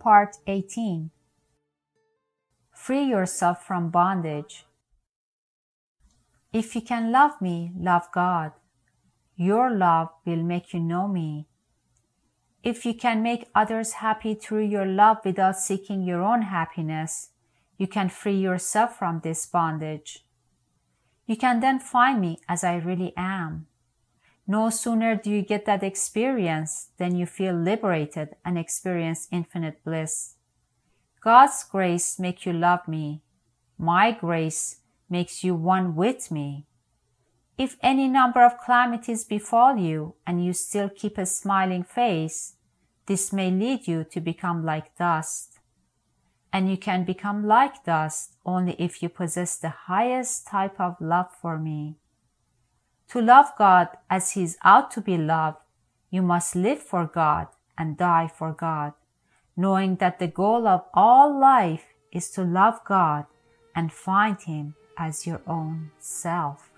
Part 18 Free yourself from bondage. If you can love me, love God. Your love will make you know me. If you can make others happy through your love without seeking your own happiness, you can free yourself from this bondage. You can then find me as I really am. No sooner do you get that experience than you feel liberated and experience infinite bliss. God's grace makes you love me. My grace makes you one with me. If any number of calamities befall you and you still keep a smiling face, this may lead you to become like dust. And you can become like dust only if you possess the highest type of love for me. To love God as He is out to be loved, you must live for God and die for God, knowing that the goal of all life is to love God and find Him as your own self.